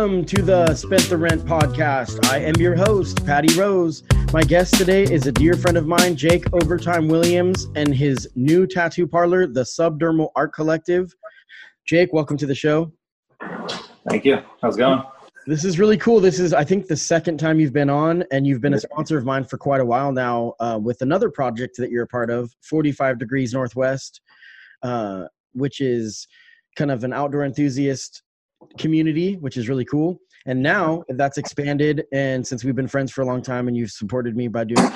Welcome to the Spent the Rent podcast. I am your host, Patty Rose. My guest today is a dear friend of mine, Jake Overtime Williams, and his new tattoo parlor, the Subdermal Art Collective. Jake, welcome to the show. Thank you. How's it going? This is really cool. This is, I think, the second time you've been on, and you've been a sponsor of mine for quite a while now uh, with another project that you're a part of, 45 Degrees Northwest, uh, which is kind of an outdoor enthusiast community, which is really cool. And now that's expanded, and since we've been friends for a long time, and you've supported me by doing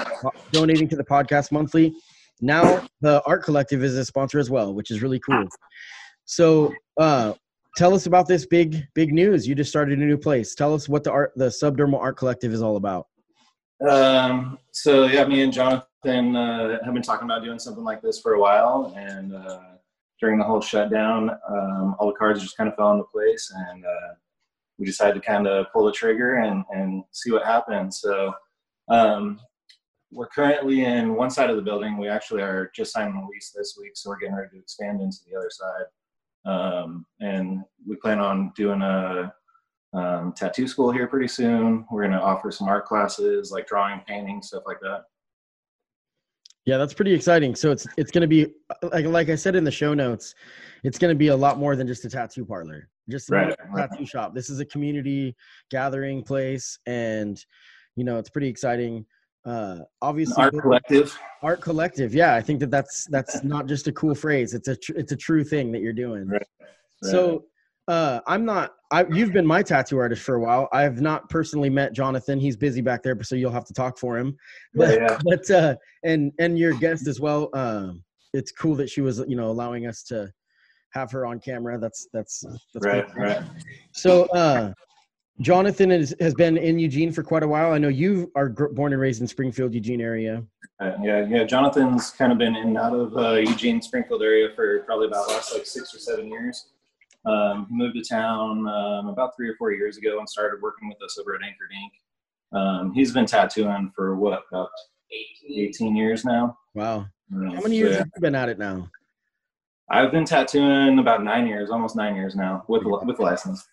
donating to the podcast monthly, now the Art Collective is a sponsor as well, which is really cool. So, uh, tell us about this big big news. You just started a new place. Tell us what the art the Subdermal Art Collective is all about. Um, so yeah, me and Jonathan uh, have been talking about doing something like this for a while, and uh, during the whole shutdown, um, all the cards just kind of fell into place, and uh, we decided to kind of pull the trigger and, and see what happens. So um, we're currently in one side of the building. We actually are just signing a lease this week, so we're getting ready to expand into the other side. Um, and we plan on doing a um, tattoo school here pretty soon. We're going to offer some art classes, like drawing, painting, stuff like that. Yeah, that's pretty exciting. So it's it's going to be like like I said in the show notes, it's going to be a lot more than just a tattoo parlor, just a Right. tattoo shop. This is a community gathering place, and you know it's pretty exciting. Uh, obviously, Art collective. art collective. Yeah, I think that that's that's not just a cool phrase. It's a tr- it's a true thing that you're doing. Right. So uh, I'm not. I, you've been my tattoo artist for a while. I have not personally met Jonathan. He's busy back there, so you'll have to talk for him. But, yeah. but uh, and and your guest as well. Um, it's cool that she was you know allowing us to have her on camera. That's that's, that's right, cool. right. So uh, Jonathan is, has been in Eugene for quite a while. I know you are gr- born and raised in Springfield, Eugene area. Uh, yeah, yeah. Jonathan's kind of been in and out of uh, Eugene, Springfield area for probably about last like six or seven years. Um, he moved to town um, about three or four years ago and started working with us over at Anchored Ink. Um, he's been tattooing for what about 18 years now. Wow. Um, How many years yeah. have you been at it now? I've been tattooing about nine years, almost nine years now with with license.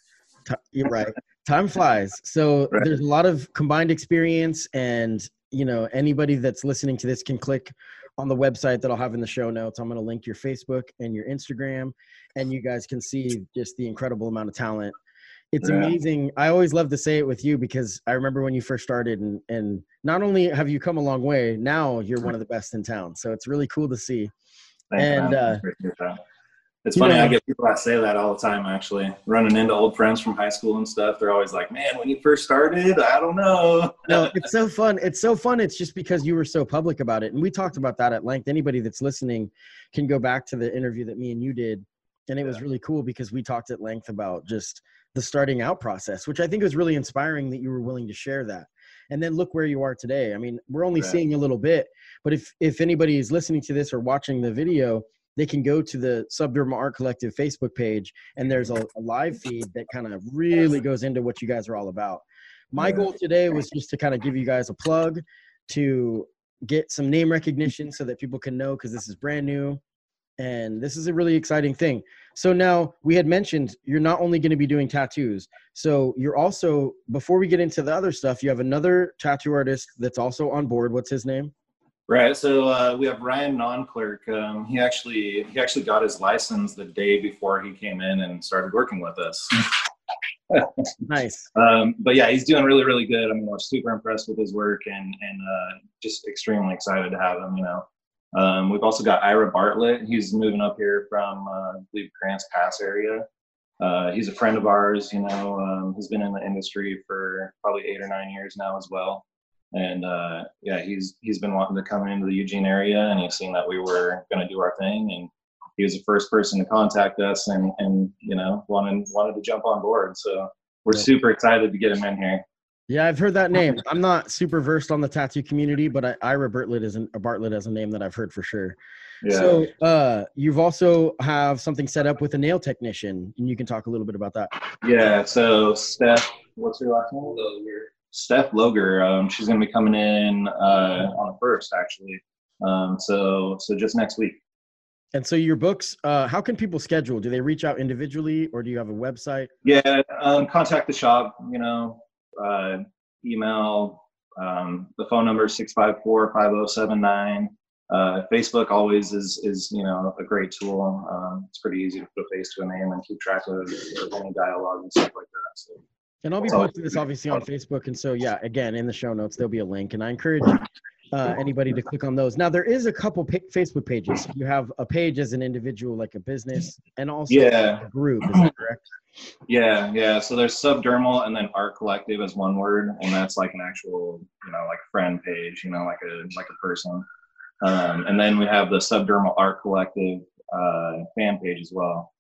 You're right. Time flies. So Right. there's a lot of combined experience, and you know anybody that's listening to this can click on the website that I'll have in the show notes. I'm going to link your Facebook and your Instagram, and you guys can see just the incredible amount of talent. It's Yeah. amazing. I always love to say it with you because I remember when you first started, and and not only have you come a long way, now you're one of the best in town. So it's really cool to see. Thank you, And, uh. It's funny, know- I get people that say that all the time, actually. Running into old friends from high school and stuff, they're always like, man, when you first started, I don't know. no, it's so fun. It's so fun. It's just because you were so public about it. And we talked about that at length. Anybody that's listening can go back to the interview that me and you did. And it was really cool because we talked at length about just the starting out process, which I think was really inspiring that you were willing to share that. And then look where you are today. I mean, we're only Right. seeing a little bit, but if if anybody is listening to this or watching the video, they can go to the Subdermal Art Collective Facebook page, and there's a, a live feed that kind of really goes into what you guys are all about. My goal today was just to kind of give you guys a plug to get some name recognition so that people can know because this is brand new and this is a really exciting thing. So now we had mentioned you're not only going to be doing tattoos. So you're also before we get into the other stuff, you have another tattoo artist that's also on board. What's his name? Right. So uh, we have Ryan Non-Clerk. Um, he actually he actually got his license the day before he came in and started working with us. nice. Um, but yeah, he's doing really really good. I mean, we're super impressed with his work and and uh, just extremely excited to have him. You know. Um, we've also got Ira Bartlett. He's moving up here from, uh, I believe, Grants Pass area. Uh, he's a friend of ours. You know, um, he's been in the industry for probably eight or nine years now as well and uh, yeah, he's he's been wanting to come into the Eugene area, and he's seen that we were going to do our thing, and he was the first person to contact us, and and you know wanted wanted to jump on board. So we're yeah. super excited to get him in here. Yeah, I've heard that name. I'm not super versed on the tattoo community, but I, Ira Bartlett is a Bartlett as a name that I've heard for sure. Yeah. So uh, you've also have something set up with a nail technician, and you can talk a little bit about that. Yeah. So Steph, what's your last name? Steph Loger. Um, she's going to be coming in uh, on the first, actually. Um, so so just next week. And so your books, uh, how can people schedule? Do they reach out individually, or do you have a website? Yeah, um, contact the shop. You know, uh, email. Um, the phone number is 654-5079. Uh, Facebook always is is you know a great tool. Um, it's pretty easy to put a face to a name and keep track of, of any dialogue and stuff like that. So and I'll be posting this obviously on Facebook. And so, yeah, again, in the show notes, there'll be a link. And I encourage uh, anybody to click on those. Now, there is a couple pa- Facebook pages. You have a page as an individual, like a business, and also yeah. a group. Is that correct? Yeah, yeah. So there's subdermal and then art collective as one word, and that's like an actual, you know, like friend page, you know, like a like a person. Um, and then we have the subdermal art collective uh, fan page as well.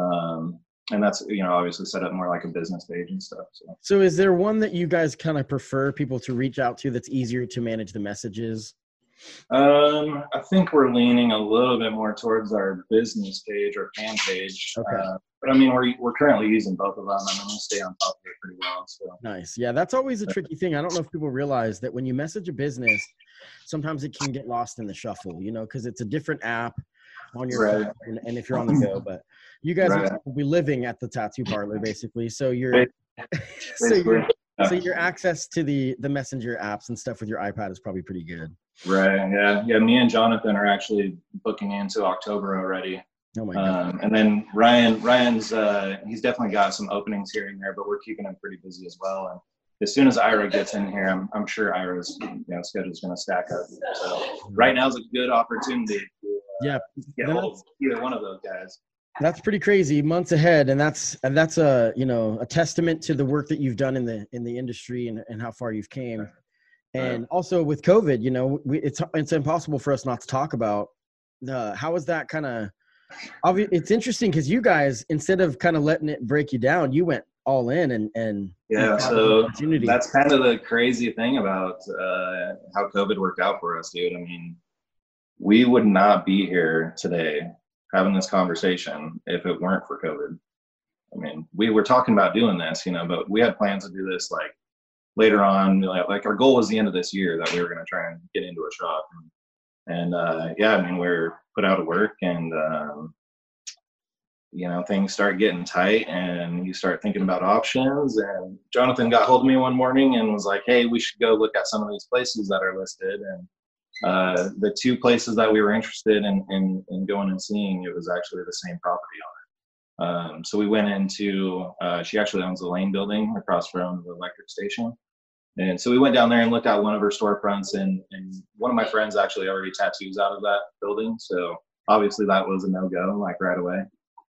Um, and that's you know obviously set up more like a business page and stuff so. So is there one that you guys kind of prefer people to reach out to that's easier to manage the messages? Um i think we're leaning a little bit more towards our business page or fan page okay. Uh, but i mean we're, we're currently using both of them and i'm gonna stay on top of it pretty well so. Nice. Yeah that's always a tricky thing. I don't know if people realize that when you message a business sometimes it can get lost in the shuffle you know because it's a different app on your right. phone and if you're on the go but you guys right. will be living at the tattoo parlor basically so you're so your so your access to the the messenger apps and stuff with your ipad is probably pretty good right yeah yeah me and jonathan are actually booking into october already Oh my God. Um, and then Ryan, Ryan's uh, he's definitely got some openings here and there, but we're keeping him pretty busy as well. And as soon as Ira gets in here, I'm, I'm sure Ira's you know, schedule is going to stack up. So right now is a good opportunity to uh, yeah, get either one of those guys. That's pretty crazy. Months ahead, and that's and that's a you know a testament to the work that you've done in the in the industry and, and how far you've came. And also with COVID, you know, we, it's it's impossible for us not to talk about uh, how is that kind of. It's interesting because you guys, instead of kind of letting it break you down, you went all in and and yeah. So that's kind of the crazy thing about uh, how COVID worked out for us, dude. I mean, we would not be here today having this conversation if it weren't for COVID. I mean, we were talking about doing this, you know, but we had plans to do this like later on. Like, our goal was the end of this year that we were going to try and get into a shop. And, and uh, yeah, I mean, we are put out of work and, um, you know, things start getting tight and you start thinking about options. And Jonathan got hold of me one morning and was like, hey, we should go look at some of these places that are listed. And uh, the two places that we were interested in, in, in, going and seeing, it was actually the same property owner. Um, so we went into, uh, she actually owns the Lane building across from the electric station. And so we went down there and looked at one of her storefronts, and, and one of my friends actually already tattoos out of that building. So obviously that was a no go, like right away.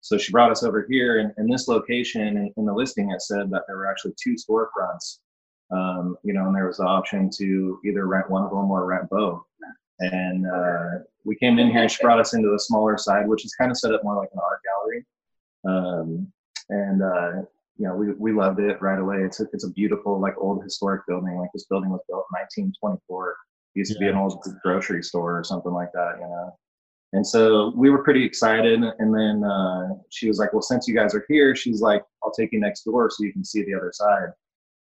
So she brought us over here, and in this location, in, in the listing, it said that there were actually two storefronts um, you know, and there was the option to either rent one of them or rent both. And uh, we came in here and she brought us into the smaller side, which is kind of set up more like an art gallery. Um, and uh, you know, we, we loved it right away. It's a, it's a beautiful, like old historic building. Like this building was built in 1924. It used to be an old grocery store or something like that, you know. And so we were pretty excited. And then uh, she was like, "Well, since you guys are here, she's like, I'll take you next door so you can see the other side."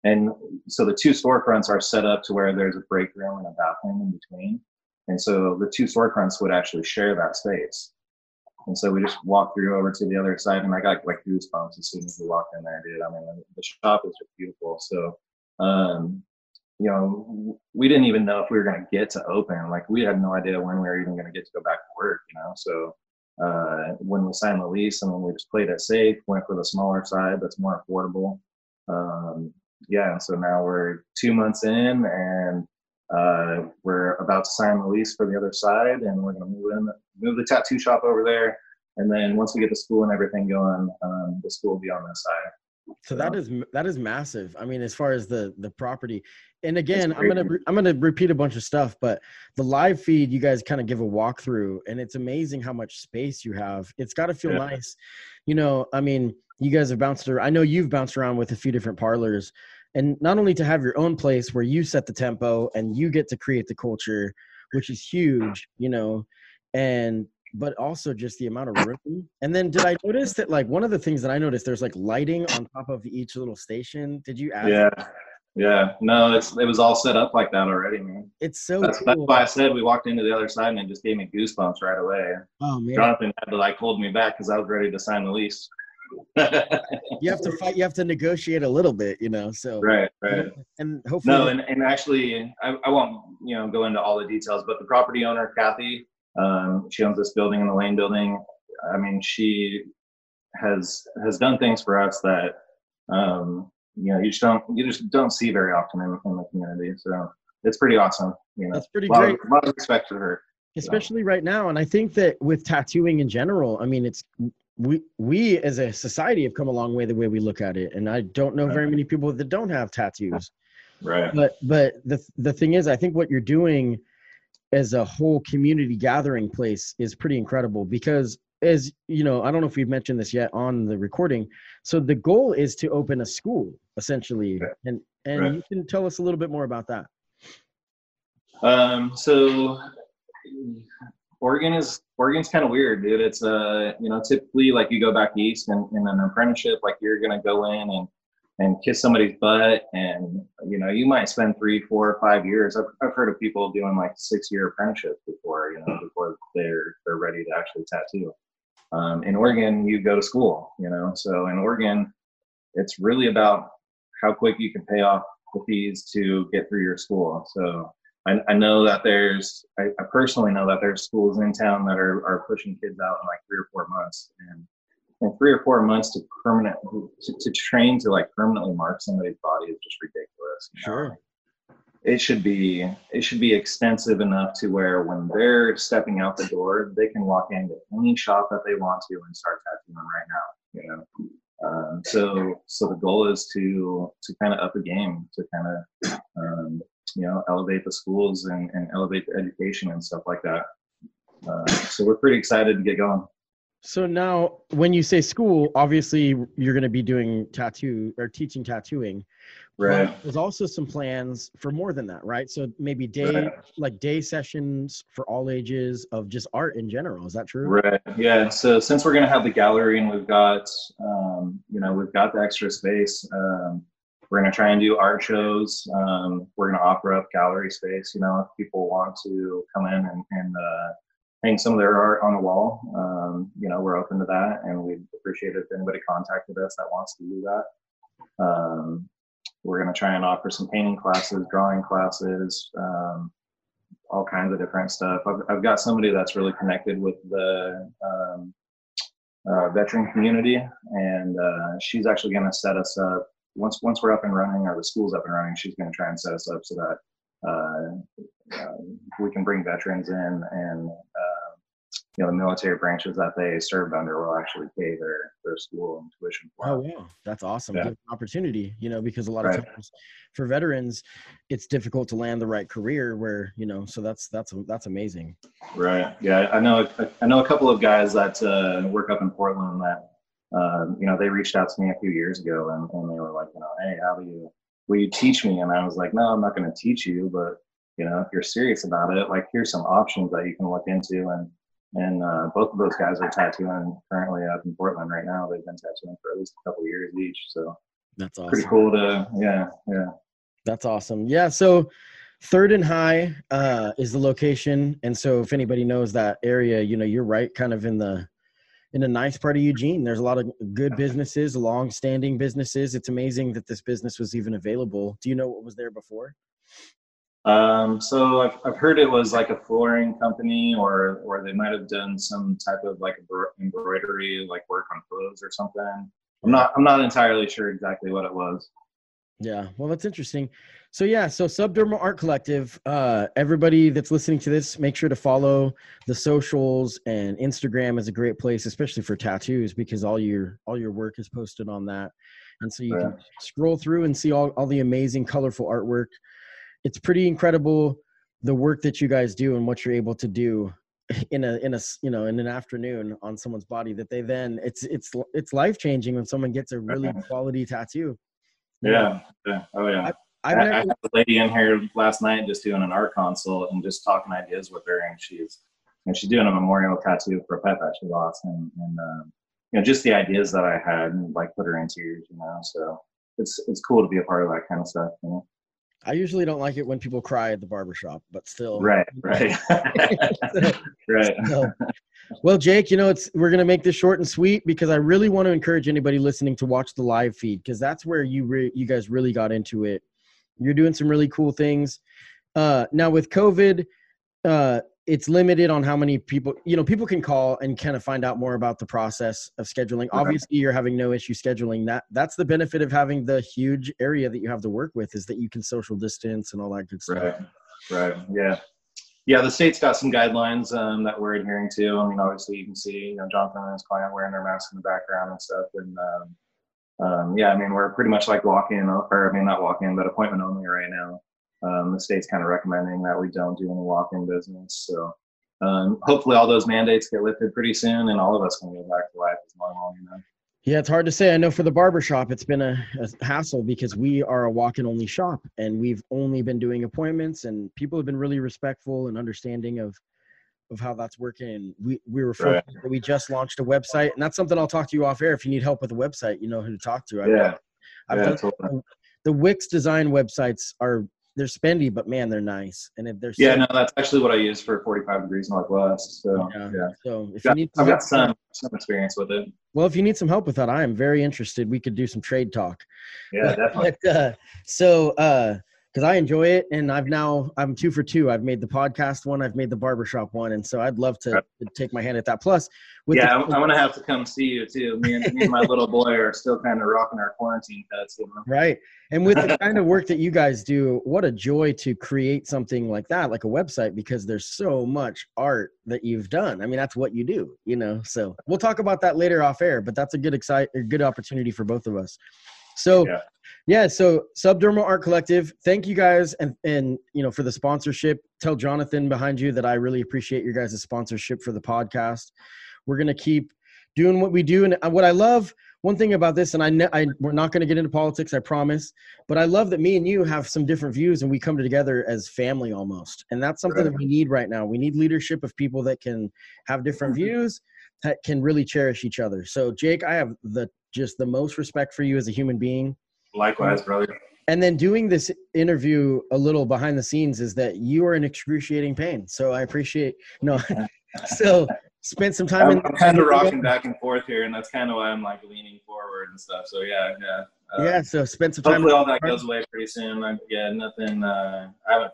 And so the two storefronts are set up to where there's a break room and a bathroom in between. And so the two storefronts would actually share that space. And so we just walked through over to the other side, and I got like goosebumps as soon as we walked in there, dude. I mean, the shop is just beautiful. So, um, you know, we didn't even know if we were going to get to open. Like we had no idea when we were even going to get to go back to work, you know. So uh, when we signed the lease, I mean, we just played it safe, went for the smaller side that's more affordable. Um, yeah, and so now we're two months in, and uh, we're about to sign the lease for the other side, and we're going to move in, move the tattoo shop over there, and then once we get the school and everything going, um, the school will be on this side. So that is that is massive. I mean, as far as the the property, and again, I'm gonna I'm gonna repeat a bunch of stuff, but the live feed you guys kind of give a walkthrough, and it's amazing how much space you have. It's got to feel yeah. nice, you know. I mean, you guys have bounced around. I know you've bounced around with a few different parlors, and not only to have your own place where you set the tempo and you get to create the culture, which is huge, you know, and but also just the amount of room. And then did I notice that like one of the things that I noticed there's like lighting on top of each little station. Did you add Yeah. That? Yeah. No, it's it was all set up like that already, man. It's so that's, cool. that's why I said we walked into the other side and it just gave me goosebumps right away. Oh man. Jonathan had to like hold me back because I was ready to sign the lease. you have to fight you have to negotiate a little bit you know so right right and hopefully no and, and actually I, I won't you know go into all the details but the property owner kathy um, she owns this building in the Lane building. I mean, she has has done things for us that um, you know you just don't you just don't see very often in, in the community. So it's pretty awesome. You know, that's pretty a lot great. Of, a lot of respect for her, especially so. right now. And I think that with tattooing in general, I mean, it's we we as a society have come a long way the way we look at it. And I don't know very many people that don't have tattoos. Right. But but the the thing is, I think what you're doing as a whole community gathering place is pretty incredible because as you know i don't know if we've mentioned this yet on the recording so the goal is to open a school essentially. Right. and and right. you can tell us a little bit more about that. Um so oregon is oregon's kind of weird dude. It's uh you know typically like you go back east and in an apprenticeship like you're gonna go in and and kiss somebody's butt and you know you might spend three four five years. I've, I've heard of people doing like six year apprenticeships before you know before they're they're ready to actually tattoo um, in oregon you go to school you know so in oregon it's really about how quick you can pay off the fees to get through your school so i, I know that there's I, I personally know that there's schools in town that are, are pushing kids out in like three or four months and in three or four months to permanent to, to train to like permanently mark somebody's body is just ridiculous. Sure. Know? It should be it should be extensive enough to where when they're stepping out the door, they can walk into any shop that they want to and start tattooing them right now. You know, um, so so the goal is to to kind of up the game to kind of um, you know elevate the schools and, and elevate the education and stuff like that. Uh, so we're pretty excited to get going. So now, when you say school, obviously you're going to be doing tattoo or teaching tattooing. Right. But there's also some plans for more than that, right? So maybe day, right. like day sessions for all ages of just art in general. Is that true? Right. Yeah. So since we're going to have the gallery and we've got, um, you know, we've got the extra space, um, we're going to try and do art shows. Um, we're going to offer up gallery space. You know, if people want to come in and, and uh, hang some of their art on the wall. Um, you know, we're open to that, and we'd appreciate if anybody contacted us that wants to do that. Um, we're going to try and offer some painting classes, drawing classes, um, all kinds of different stuff. I've, I've, got somebody that's really connected with the um, uh, veteran community, and uh, she's actually going to set us up once once we're up and running, or the school's up and running. She's going to try and set us up so that uh, uh, we can bring veterans in and uh, you know the military branches that they served under will actually pay their their school and tuition for. Oh yeah, that's awesome. Yeah. opportunity, you know, because a lot right. of times for veterans, it's difficult to land the right career. Where you know, so that's that's that's amazing. Right. Yeah, I know. I know a couple of guys that uh, work up in Portland that. Uh, you know, they reached out to me a few years ago and, and they were like, you know, hey, how do you will you teach me? And I was like, no, I'm not going to teach you, but you know, if you're serious about it, like here's some options that you can look into. And and uh, both of those guys are tattooing currently up in Portland right now. They've been tattooing for at least a couple years each. So that's awesome. Pretty cool to yeah yeah. That's awesome. Yeah. So Third and High uh, is the location, and so if anybody knows that area, you know, you're right, kind of in the in a nice part of Eugene. There's a lot of good businesses, long-standing businesses. It's amazing that this business was even available. Do you know what was there before? Um, so I've, I've heard it was like a flooring company, or or they might have done some type of like embroidery, like work on clothes or something. I'm not I'm not entirely sure exactly what it was. Yeah, well, that's interesting. So yeah, so Subdermal Art Collective. Uh, everybody that's listening to this, make sure to follow the socials and Instagram is a great place, especially for tattoos, because all your all your work is posted on that, and so you yeah. can scroll through and see all all the amazing, colorful artwork it's pretty incredible the work that you guys do and what you're able to do in a in a you know in an afternoon on someone's body that they then it's it's it's life changing when someone gets a really quality tattoo. Yeah yeah. oh yeah. I, never, I had a lady in here last night just doing an art consult and just talking ideas with her and she's and she's doing a memorial tattoo for a pet that she lost and, and um, you know just the ideas that i had and like put her in tears you know so it's it's cool to be a part of that kind of stuff you know I usually don't like it when people cry at the barbershop, but still. Right, right. so, right. So, well, Jake, you know, it's we're gonna make this short and sweet because I really want to encourage anybody listening to watch the live feed because that's where you re- you guys really got into it. You're doing some really cool things. Uh, now with COVID, uh, it's limited on how many people you know people can call and kind of find out more about the process of scheduling. Okay. obviously you're having no issue scheduling that. That's the benefit of having the huge area that you have to work with is that you can social distance and all that good stuff. Right. Right. Yeah. Yeah the state's got some guidelines um, that we're adhering to. I mean obviously you can see you know jonathan and his client wearing their masks in the background and stuff. And um, um, yeah i mean we're pretty much like walk-in or i mean not walk-in but appointment only right now um, the state's kind of recommending that we don't do any walk-in business. So um, hopefully all those mandates get lifted pretty soon and all of us can go back to life as normal, you know. Yeah, it's hard to say. I know for the barbershop, it's been a, a hassle because we are a walk in only shop and we've only been doing appointments and people have been really respectful and understanding of of how that's working. We we were right. we just launched a website and that's something I'll talk to you off air if you need help with a website, you know who to talk to. I've yeah. I've yeah, done, totally. the Wix design websites are they're spendy, but man, they're nice. And if they're yeah, no, that's actually what I use for 45 degrees northwest. So yeah, yeah. so if got, you need, I've got some some experience with it. Well, if you need some help with that, I am very interested. We could do some trade talk. Yeah, definitely. But, uh, so, uh, because I enjoy it, and I've now I'm two for two. I've made the podcast one, I've made the barbershop one, and so I'd love to, to take my hand at that. Plus, yeah, the- I'm, I'm, gonna have to come see you too. Me and, me and my little boy are still kind of rocking our quarantine cuts, you know? Right, and with the kind of work that you guys do, what a joy to create something like that, like a website, because there's so much art that you've done. I mean, that's what you do, you know. So we'll talk about that later off air, but that's a good excite, a good opportunity for both of us. So. Yeah yeah, so Subdermal Art Collective, thank you guys and and you know for the sponsorship. Tell Jonathan behind you that I really appreciate your guys' sponsorship for the podcast. We're gonna keep doing what we do, and what I love. One thing about this, and I, ne- I we're not going to get into politics, I promise, but I love that me and you have some different views, and we come together as family almost, and that's something right. that we need right now. We need leadership of people that can have different mm-hmm. views, that can really cherish each other. So, Jake, I have the just the most respect for you as a human being Likewise, brother. And then doing this interview a little behind the scenes is that you are in excruciating pain. So I appreciate no. so spent some time. I'm, in, I'm kind of rocking back and forth here, and that's kind of why I'm like leaning forward and stuff. So yeah, yeah. Uh, yeah. So spend some time. Hopefully, all that goes away pretty soon. Like, yeah, nothing. Uh, I haven't.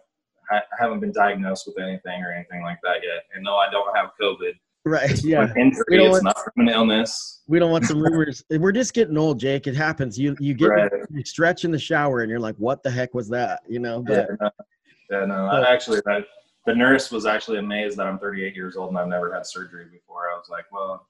I haven't been diagnosed with anything or anything like that yet. And no, I don't have COVID. Right. It's yeah. Injury. It's want, not from an illness. We don't want some rumors. We're just getting old, Jake. It happens. You you get right. you stretch in the shower and you're like, what the heck was that? You know. But, yeah. No, yeah, no. I actually, I, the nurse was actually amazed that I'm 38 years old and I've never had surgery before. I was like, well,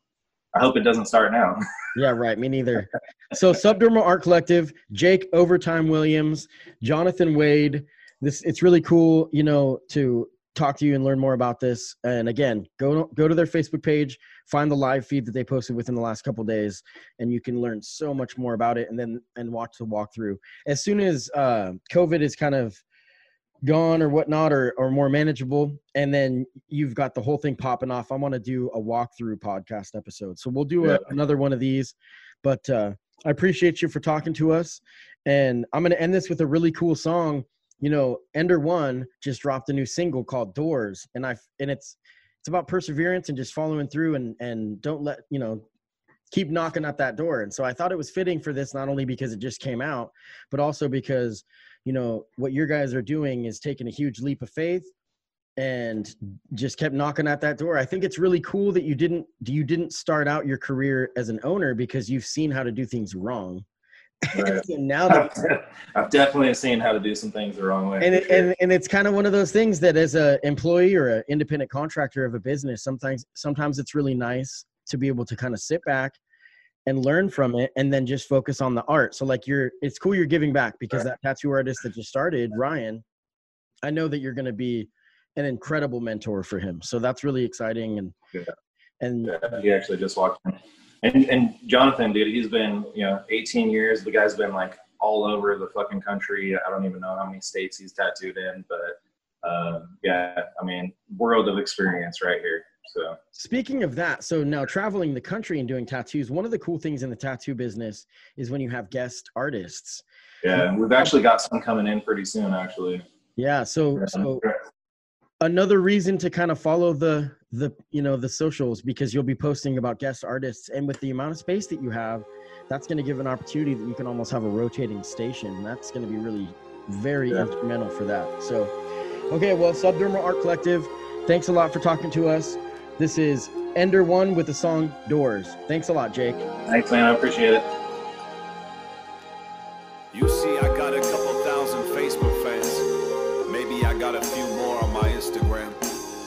I hope it doesn't start now. yeah, right. Me neither. So, Subdermal Art Collective, Jake Overtime Williams, Jonathan Wade. This it's really cool, you know, to talk to you and learn more about this. And again, go go to their Facebook page, find the live feed that they posted within the last couple days, and you can learn so much more about it. And then and watch the walkthrough. As soon as uh, COVID is kind of gone or whatnot, or or more manageable, and then you've got the whole thing popping off. I want to do a walkthrough podcast episode, so we'll do a, another one of these. But uh, I appreciate you for talking to us, and I'm going to end this with a really cool song you know, Ender One just dropped a new single called Doors, and I and it's it's about perseverance and just following through and and don't let you know keep knocking at that door. And so I thought it was fitting for this, not only because it just came out, but also because, you know, what your guys are doing is taking a huge leap of faith and just kept knocking at that door. I think it's really cool that you didn't you didn't start out your career as an owner because you've seen how to do things wrong. Right. so now that I've definitely seen how to do some things the wrong way. And it, sure. and, and it's kind of one of those things that as an employee or an independent contractor of a business, sometimes sometimes it's really nice to be able to kind of sit back and learn from it and then just focus on the art. So like you're it's cool you're giving back because right. that tattoo artist that just started, Ryan, I know that you're gonna be an incredible mentor for him. So that's really exciting. And yeah. and yeah, he actually just walked in. And and Jonathan, dude, he's been you know 18 years. The guy's been like all over the fucking country. I don't even know how many states he's tattooed in, but uh, yeah, I mean, world of experience right here. So speaking of that, so now traveling the country and doing tattoos, one of the cool things in the tattoo business is when you have guest artists. Yeah, we've actually got some coming in pretty soon, actually. Yeah, so so another reason to kind of follow the the you know the socials because you'll be posting about guest artists and with the amount of space that you have that's going to give an opportunity that you can almost have a rotating station. That's going to be really very yeah. instrumental for that. So okay well subdermal art collective thanks a lot for talking to us. This is ender one with the song doors. Thanks a lot jake. Thanks man. I appreciate it. You see i got a couple thousand facebook fans. Maybe i got a few more on my Instagram.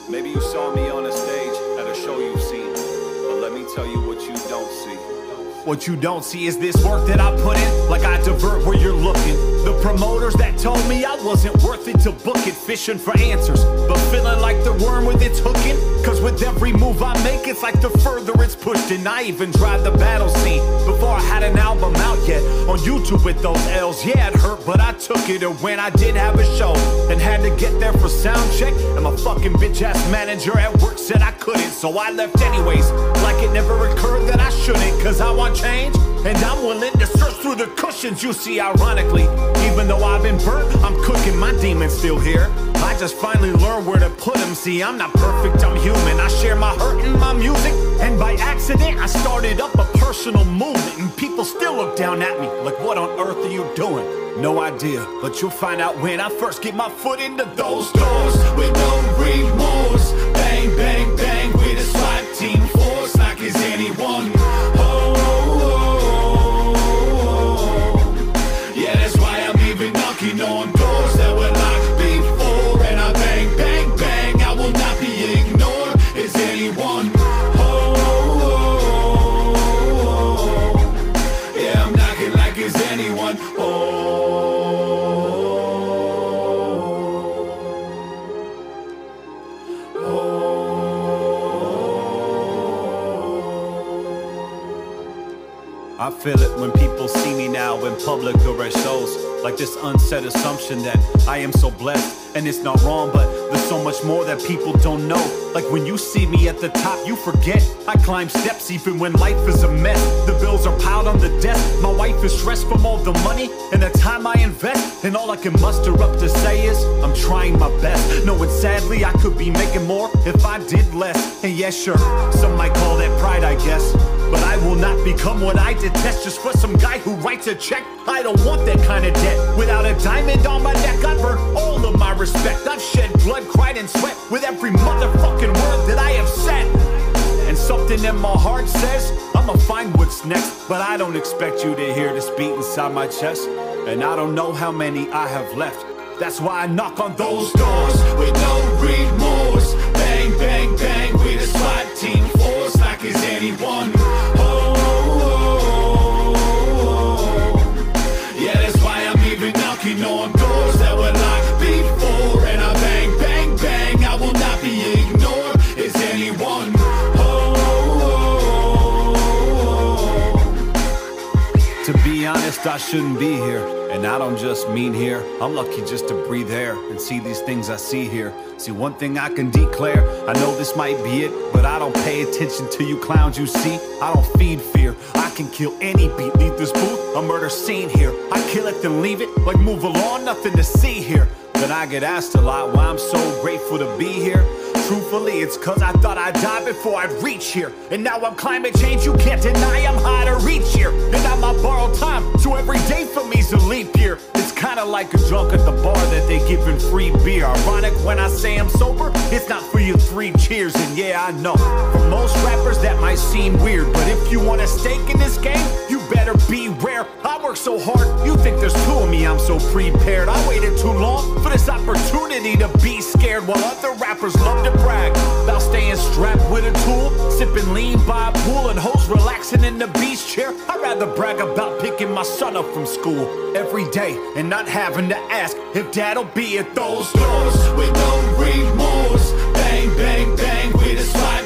Maybe you saw me on a stage at a show you've seen, but let me tell you what you don't see. What you don't see is this work that I put in, like I divert where you're looking. The promoters that told me I wasn't worth it to book it, fishing for answers, but feeling like the worm with its hooking. Cause with every move I make, it's like the further it's pushed. And I even tried the battle scene before I had an album out yet. On YouTube with those L's, yeah, it hurt, but I took it. And when I did have a show and had to get there for sound check, and my fucking bitch ass manager at work said I couldn't, so I left anyways. Like it never occurred that I shouldn't, cause I want change. And I'm willing to search through the cushions you see, ironically. Even though I've been burnt, I'm cooking, my demon's still here. I just finally learned where to put them. See, I'm not perfect, I'm human. I share my hurt in my music. And by accident, I started up a personal movement. And people still look down at me like, what on earth are you doing? No idea, but you'll find out when I first get my foot into those doors with no remorse. Bang, bang, bang feel it when people see me now in public or at shows. Like this unsaid assumption that I am so blessed. And it's not wrong, but there's so much more that people don't know. Like when you see me at the top, you forget. I climb steps even when life is a mess. The bills are piled on the desk. My wife is stressed from all the money and the time I invest. And all I can muster up to say is, I'm trying my best. Knowing sadly I could be making more if I did less. And yeah, sure, some might call that pride, I guess. But I will not become what I detest just for some guy who writes a check. I don't want that kind of debt. Without a diamond on my neck, I've earned all of my respect. I've shed blood, cried, and sweat with every motherfucking word that I have said. And something in my heart says, I'ma find what's next. But I don't expect you to hear this beat inside my chest. And I don't know how many I have left. That's why I knock on those doors with no remorse. Bang, bang, bang with a SWAT team force like is anyone. I shouldn't be here. And I don't just mean here. I'm lucky just to breathe air and see these things I see here. See, one thing I can declare I know this might be it, but I don't pay attention to you clowns you see. I don't feed fear. I can kill any beat, leave this booth, a murder scene here. I kill it, then leave it, like move along, nothing to see here. But I get asked a lot why I'm so grateful to be here. Truthfully, it's cause I thought I'd die before I'd reach here. And now I'm climate change, you can't deny I'm high to reach here. And I'm on borrowed time, so every day for me's a leap year. It's kinda like a drunk at the bar that they giving free beer. Ironic when I say I'm sober, it's not for your three cheers. And yeah, I know, for most rappers that might seem weird. But if you want a stake in this game, better beware. I work so hard, you think there's two of me, I'm so prepared. I waited too long for this opportunity to be scared while other rappers love to brag about staying strapped with a tool, sipping lean by a pool and hoes relaxing in the beach chair. I'd rather brag about picking my son up from school every day and not having to ask if dad'll be at those doors with no remorse. Bang, bang, bang, we the slide